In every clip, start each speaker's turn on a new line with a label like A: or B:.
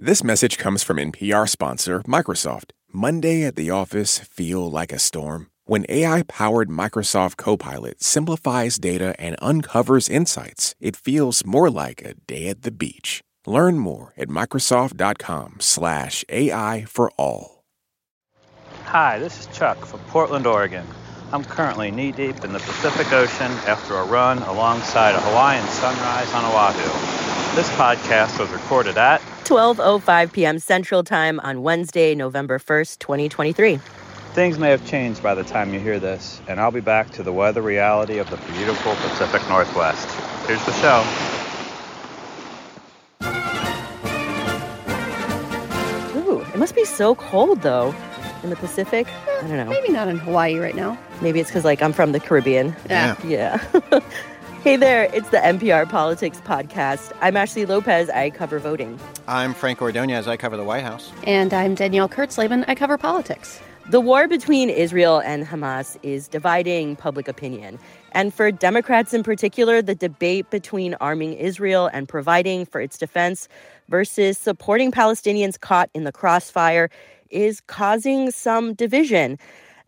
A: This message comes from NPR sponsor Microsoft. Monday at the office feel like a storm? When AI powered Microsoft Copilot simplifies data and uncovers insights, it feels more like a day at the beach. Learn more at Microsoft.com/slash AI for all.
B: Hi, this is Chuck from Portland, Oregon. I'm currently knee deep in the Pacific Ocean after a run alongside a Hawaiian sunrise on Oahu. This podcast was recorded at
C: 12:05 p.m. Central Time on Wednesday, November 1st, 2023.
B: Things may have changed by the time you hear this, and I'll be back to the weather reality of the beautiful Pacific Northwest. Here's the show.
C: Ooh, it must be so cold though in the Pacific. Eh, I don't know.
D: Maybe not in Hawaii right now.
C: Maybe it's because like I'm from the Caribbean.
D: Yeah.
C: Yeah. hey there, it's the NPR Politics Podcast. I'm Ashley Lopez. I cover voting.
E: I'm Franco Ordoñez. I cover the White House.
D: And I'm Danielle Kurtzleben. I cover politics.
C: The war between Israel and Hamas is dividing public opinion. And for Democrats in particular, the debate between arming Israel and providing for its defense versus supporting Palestinians caught in the crossfire is causing some division.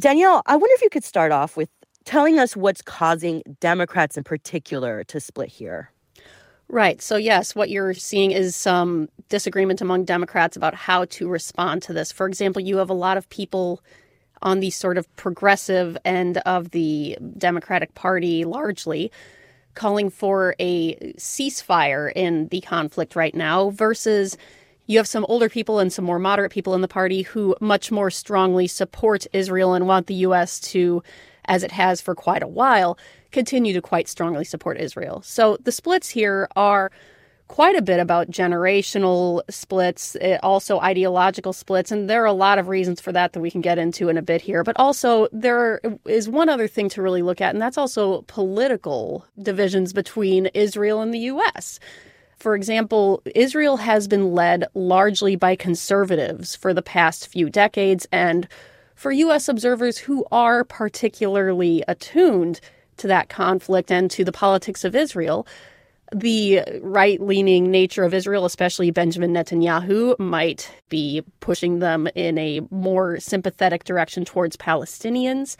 C: Danielle, I wonder if you could start off with telling us what's causing Democrats in particular to split here.
D: Right. So, yes, what you're seeing is some disagreement among Democrats about how to respond to this. For example, you have a lot of people on the sort of progressive end of the Democratic Party largely calling for a ceasefire in the conflict right now versus you have some older people and some more moderate people in the party who much more strongly support Israel and want the U.S. to, as it has for quite a while, continue to quite strongly support Israel. So the splits here are quite a bit about generational splits, eh, also ideological splits, and there are a lot of reasons for that that we can get into in a bit here. But also, there is one other thing to really look at, and that's also political divisions between Israel and the U.S. For example, Israel has been led largely by conservatives for the past few decades, and for U.S. observers who are particularly attuned to that conflict and to the politics of Israel, the right leaning nature of Israel, especially Benjamin Netanyahu, might be pushing them in a more sympathetic direction towards Palestinians.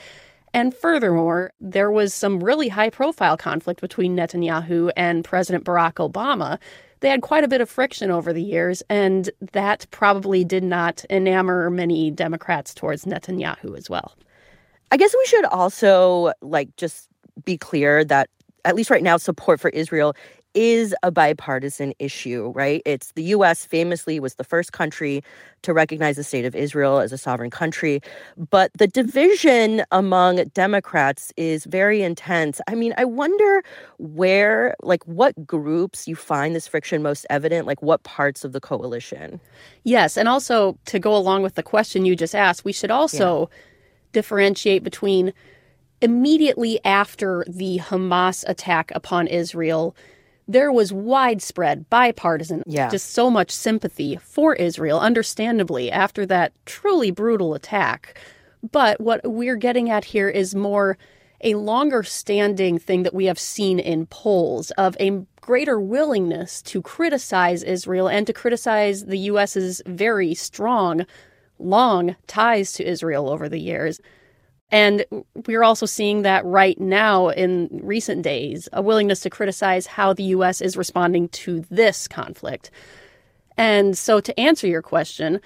D: And furthermore, there was some really high profile conflict between Netanyahu and President Barack Obama. They had quite a bit of friction over the years, and that probably did not enamor many Democrats towards Netanyahu as well.
C: I guess we should also like just be clear that at least right now support for Israel is a bipartisan issue, right? It's the US famously was the first country to recognize the state of Israel as a sovereign country, but the division among Democrats is very intense. I mean, I wonder where like what groups you find this friction most evident, like what parts of the coalition?
D: Yes, and also to go along with the question you just asked, we should also yeah. differentiate between immediately after the Hamas attack upon Israel there was widespread bipartisan,
C: yeah.
D: just so much sympathy for Israel, understandably, after that truly brutal attack. But what we're getting at here is more a longer standing thing that we have seen in polls of a greater willingness to criticize Israel and to criticize the U.S.'s very strong, long ties to Israel over the years. And we're also seeing that right now in recent days a willingness to criticize how the U.S. is responding to this conflict. And so, to answer your question,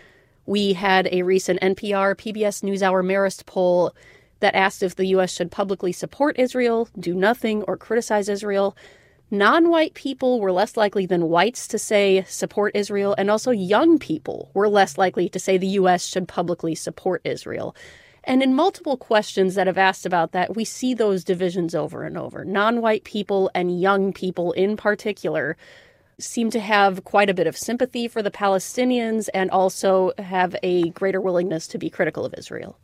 D: we had a recent NPR PBS NewsHour Marist poll that asked if the U.S. should publicly support Israel, do nothing, or criticize Israel. Non white people were less likely than whites to say support Israel, and also young people were less likely to say the U.S. should publicly support Israel. And in multiple questions that have asked about that, we see those divisions over and over. Non white people and young people in particular seem to have quite a bit of sympathy for the Palestinians and also have a greater willingness to be critical of Israel.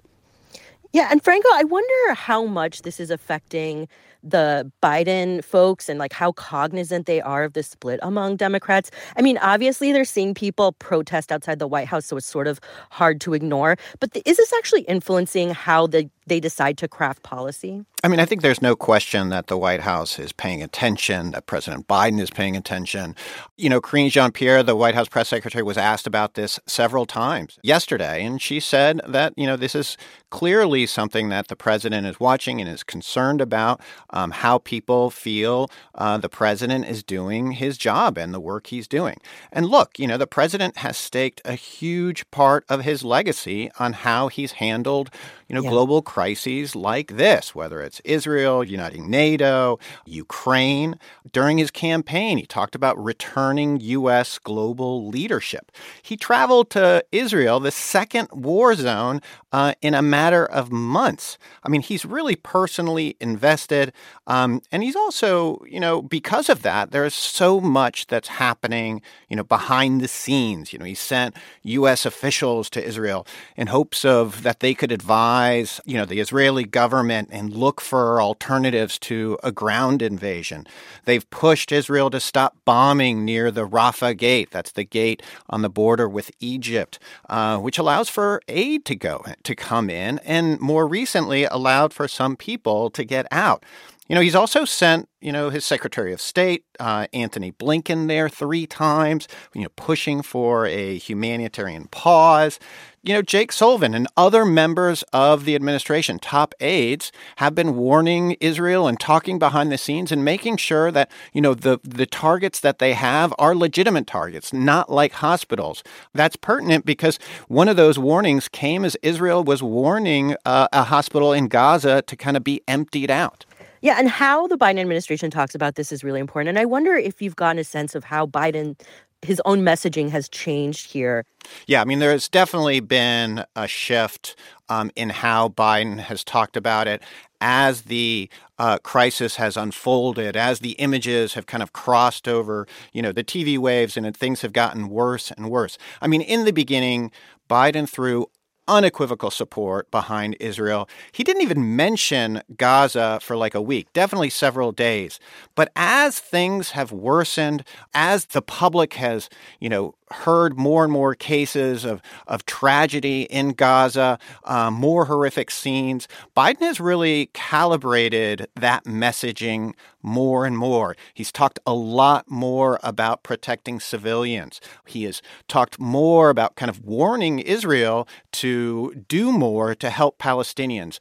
C: Yeah, and Franco, I wonder how much this is affecting the Biden folks and like how cognizant they are of the split among Democrats. I mean, obviously they're seeing people protest outside the White House, so it's sort of hard to ignore. But is this actually influencing how they, they decide to craft policy?
E: I mean, I think there's no question that the White House is paying attention, that President Biden is paying attention. You know, Karine Jean Pierre, the White House press secretary, was asked about this several times yesterday, and she said that, you know, this is clearly something that the president is watching and is concerned about um, how people feel uh, the president is doing his job and the work he's doing. And look, you know, the president has staked a huge part of his legacy on how he's handled, you know, yeah. global crises like this, whether it's Israel, uniting NATO, Ukraine. During his campaign, he talked about returning U.S. global leadership. He traveled to Israel, the second war zone, uh, in a matter of months. I mean, he's really personally invested. Um, and he's also, you know, because of that, there's so much that's happening, you know, behind the scenes. You know, he sent U.S. officials to Israel in hopes of that they could advise, you know, the Israeli government and look for alternatives to a ground invasion. They've pushed Israel to stop bombing near the Rafah Gate. That's the gate on the border with Egypt, uh, which allows for aid to go to come in, and more recently allowed for some people to get out. You know, he's also sent, you know, his Secretary of State, uh, Antony Blinken, there three times, you know, pushing for a humanitarian pause. You know, Jake Sullivan and other members of the administration, top aides, have been warning Israel and talking behind the scenes and making sure that, you know, the, the targets that they have are legitimate targets, not like hospitals. That's pertinent because one of those warnings came as Israel was warning uh, a hospital in Gaza to kind of be emptied out.
C: Yeah, and how the Biden administration talks about this is really important. And I wonder if you've gotten a sense of how Biden his own messaging has changed here.
E: Yeah, I mean, there's definitely been a shift um, in how Biden has talked about it as the uh, crisis has unfolded, as the images have kind of crossed over, you know, the TV waves and things have gotten worse and worse. I mean, in the beginning, Biden threw unequivocal support behind Israel. He didn't even mention Gaza for like a week, definitely several days. But as things have worsened, as the public has, you know, heard more and more cases of, of tragedy in Gaza, uh, more horrific scenes. Biden has really calibrated that messaging more and more. He's talked a lot more about protecting civilians. He has talked more about kind of warning Israel to do more to help Palestinians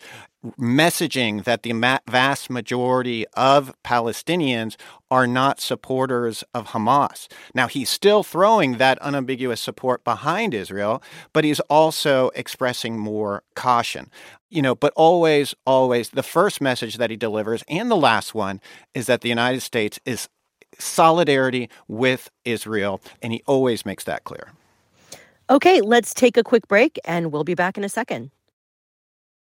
E: messaging that the vast majority of Palestinians are not supporters of Hamas. Now, he's still throwing that unambiguous support behind Israel, but he's also expressing more caution. You know, but always, always, the first message that he delivers and the last one is that the United States is solidarity with Israel, and he always makes that clear.
C: Okay, let's take a quick break, and we'll be back in a second.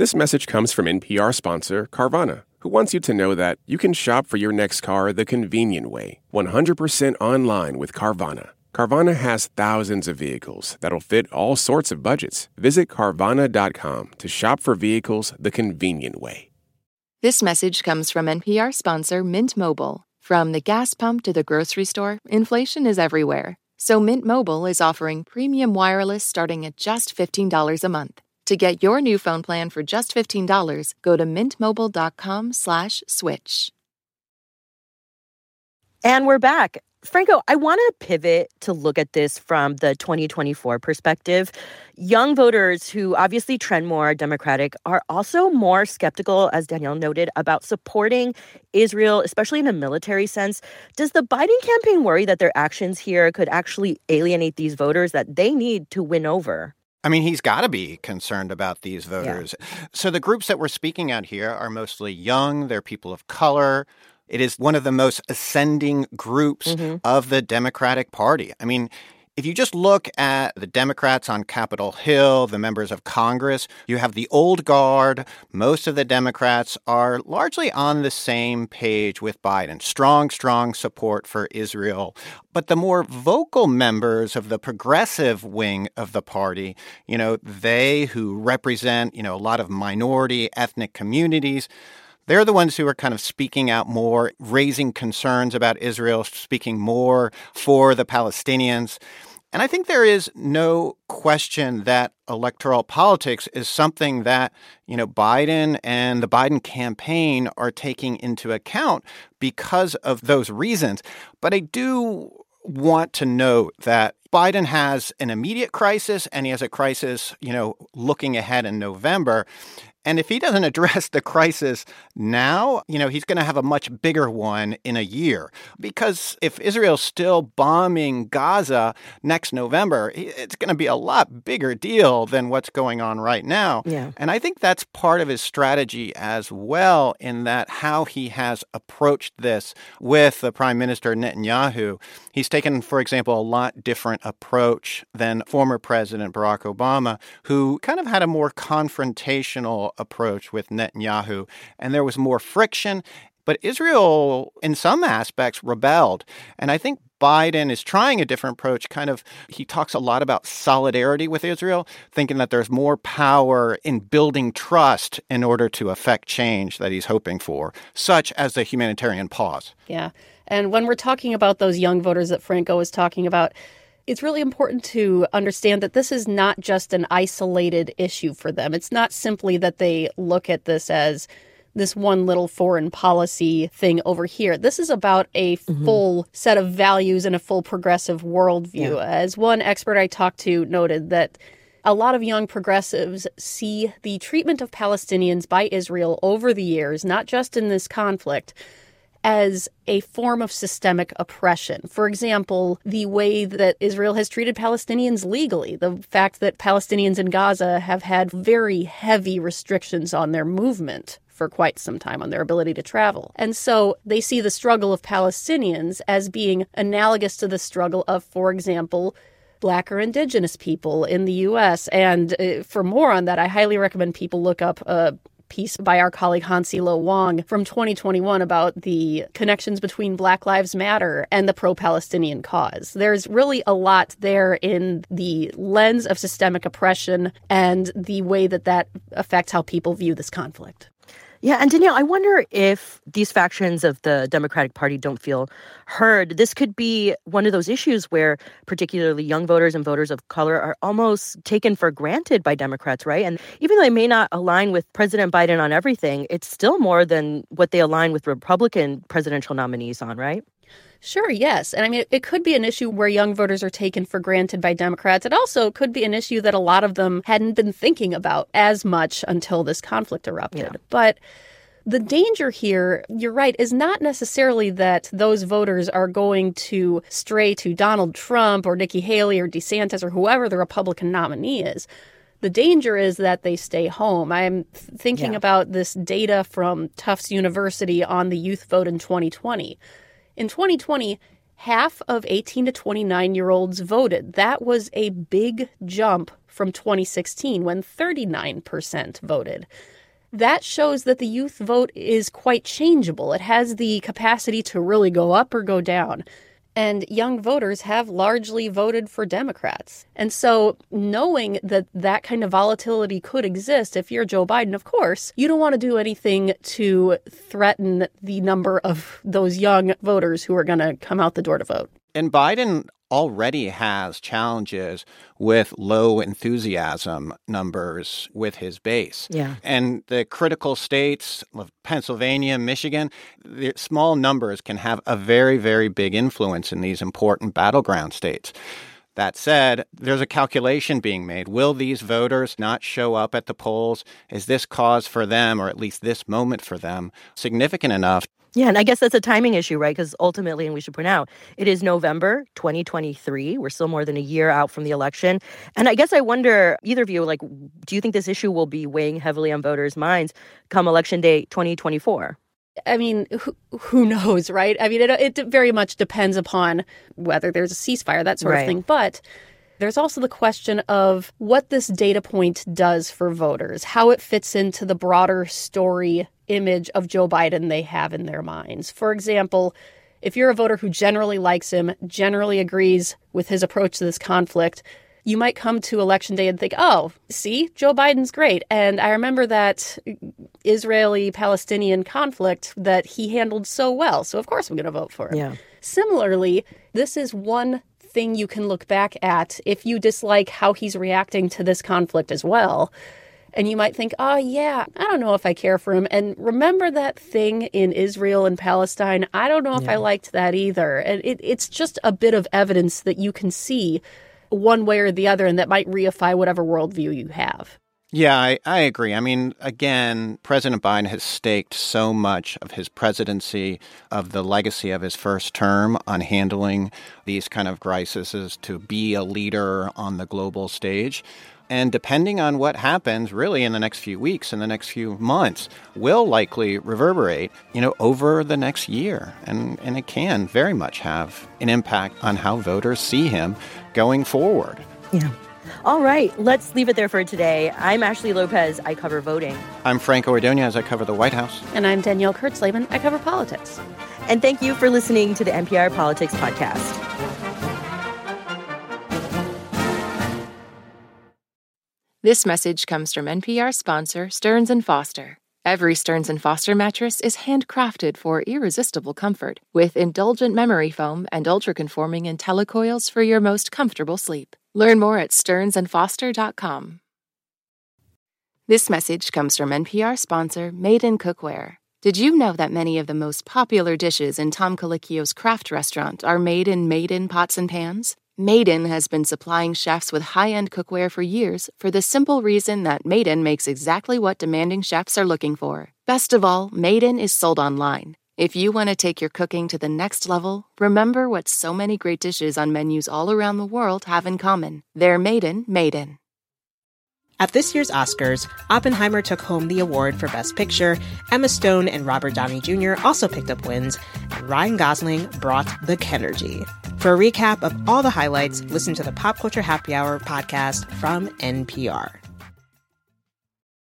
A: This message comes from NPR sponsor Carvana, who wants you to know that you can shop for your next car the convenient way 100% online with Carvana. Carvana has thousands of vehicles that'll fit all sorts of budgets. Visit Carvana.com to shop for vehicles the convenient way.
F: This message comes from NPR sponsor Mint Mobile. From the gas pump to the grocery store, inflation is everywhere. So Mint Mobile is offering premium wireless starting at just $15 a month. To get your new phone plan for just $15, go to mintmobile.com slash switch.
C: And we're back. Franco, I want to pivot to look at this from the 2024 perspective. Young voters who obviously trend more Democratic are also more skeptical, as Danielle noted, about supporting Israel, especially in a military sense. Does the Biden campaign worry that their actions here could actually alienate these voters that they need to win over?
E: I mean, he's got to be concerned about these voters. Yeah. So the groups that we're speaking at here are mostly young, they're people of color. It is one of the most ascending groups mm-hmm. of the Democratic Party. I mean, If you just look at the Democrats on Capitol Hill, the members of Congress, you have the old guard. Most of the Democrats are largely on the same page with Biden. Strong, strong support for Israel. But the more vocal members of the progressive wing of the party, you know, they who represent, you know, a lot of minority ethnic communities, they're the ones who are kind of speaking out more, raising concerns about Israel, speaking more for the Palestinians. And I think there is no question that electoral politics is something that, you know, Biden and the Biden campaign are taking into account because of those reasons. But I do want to note that Biden has an immediate crisis and he has a crisis, you know, looking ahead in November. And if he doesn't address the crisis now, you know, he's going to have a much bigger one in a year. Because if Israel's still bombing Gaza next November, it's going to be a lot bigger deal than what's going on right now.
C: Yeah.
E: And I think that's part of his strategy as well, in that how he has approached this with the Prime Minister Netanyahu. He's taken, for example, a lot different approach than former President Barack Obama, who kind of had a more confrontational approach with Netanyahu, and there was more friction. But Israel, in some aspects, rebelled. And I think Biden is trying a different approach. Kind of, he talks a lot about solidarity with Israel, thinking that there's more power in building trust in order to affect change that he's hoping for, such as the humanitarian pause.
D: Yeah. And when we're talking about those young voters that Franco was talking about, it's really important to understand that this is not just an isolated issue for them. It's not simply that they look at this as this one little foreign policy thing over here. This is about a mm-hmm. full set of values and a full progressive worldview. Yeah. As one expert I talked to noted that a lot of young progressives see the treatment of Palestinians by Israel over the years, not just in this conflict, as a form of systemic oppression. For example, the way that Israel has treated Palestinians legally, the fact that Palestinians in Gaza have had very heavy restrictions on their movement for quite some time on their ability to travel. And so they see the struggle of Palestinians as being analogous to the struggle of, for example, Black or Indigenous people in the U.S. And uh, for more on that, I highly recommend people look up uh, piece by our colleague Hansi Lo Wang from 2021 about the connections between Black Lives Matter and the pro Palestinian cause. There's really a lot there in the lens of systemic oppression and the way that that affects how people view this conflict.
C: Yeah, and Danielle, I wonder if these factions of the Democratic Party don't feel heard. This could be one of those issues where particularly young voters and voters of color are almost taken for granted by Democrats, right? And even though they may not align with President Biden on everything, it's still more than what they align with Republican presidential nominees on, right?
D: Sure, yes. And I mean, it could be an issue where young voters are taken for granted by Democrats. It also could be an issue that a lot of them hadn't been thinking about as much until this conflict erupted. Yeah. But the danger here, you're right, is not necessarily that those voters are going to stray to Donald Trump or Nikki Haley or DeSantis or whoever the Republican nominee is. The danger is that they stay home. I'm thinking yeah. about this data from Tufts University on the youth vote in 2020. In 2020, half of 18 to 29 year olds voted. That was a big jump from 2016 when 39% voted. That shows that the youth vote is quite changeable. It has the capacity to really go up or go down and young voters have largely voted for Democrats. And so, knowing that that kind of volatility could exist, if you're Joe Biden, of course, you don't want to do anything to threaten the number of those young voters who are going to come out the door to vote.
E: And Biden already has challenges with low enthusiasm numbers with his base.
C: Yeah.
E: And the critical states of Pennsylvania, Michigan, the small numbers can have a very, very big influence in these important battleground states. That said, there's a calculation being made. Will these voters not show up at the polls? Is this cause for them, or at least this moment for them, significant enough
C: yeah, and I guess that's a timing issue, right? Because ultimately, and we should point out, it is November 2023. We're still more than a year out from the election. And I guess I wonder, either of you, like, do you think this issue will be weighing heavily on voters' minds come election day 2024?
D: I mean, who, who knows, right? I mean, it, it very much depends upon whether there's a ceasefire, that sort
C: Right.
D: of thing. But there's also the question of what this data point does for voters, how it fits into the broader story image of Joe Biden they have in their minds. For example, if you're a voter who generally likes him, generally agrees with his approach to this conflict, you might come to election day and think, oh, see, Joe Biden's great. And I remember that Israeli Palestinian conflict that he handled so well. So, of course, I'm going to vote for him.
C: Yeah.
D: Similarly, this is one thing you can look back at if you dislike how he's reacting to this conflict as well. And you might think, oh, yeah, I don't know if I care for him. And remember that thing in Israel and Palestine? I don't know if I liked that either. And it, it's just a bit of evidence that you can see one way or the other, and that might reify whatever worldview you have.
E: Yeah, I, I agree. I mean, again, President Biden has staked so much of his presidency, of the legacy of his first term on handling these kind of crises to be a leader on the global stage. And depending on what happens really in the next few weeks and the next few months will likely reverberate, you know, over the next year. And, and it can very much have an impact on how voters see him going forward.
C: Yeah. All right, let's leave it there for today. I'm Ashley Lopez. I cover voting.
E: I'm Franco Ordoñez. I cover the White House.
D: And I'm Danielle Kurtzleben. I cover politics.
C: And thank you for listening to the NPR Politics Podcast.
F: This message comes from NPR sponsor Stearns and Foster. Every Stearns and Foster mattress is handcrafted for irresistible comfort with indulgent memory foam and ultra-conforming IntelliCoils for your most comfortable sleep. Learn more at stearnsandfoster.com. This message comes from NPR sponsor Made in Cookware. Did you know that many of the most popular dishes in Tom Colicchio's craft restaurant are made in Made in pots and pans? Made In has been supplying chefs with high end cookware for years for the simple reason that Made In makes exactly what demanding chefs are looking for. Best of all, Made In is sold online. If you want to take your cooking to the next level, remember what so many great dishes on menus all around the world have in common. They're made Maiden, Maiden.
G: At this year's Oscars, Oppenheimer took home the award for Best Picture. Emma Stone and Robert Downey Jr. also picked up wins, and Ryan Gosling brought the Kenergy. For a recap of all the highlights, listen to the Pop Culture Happy Hour podcast from NPR.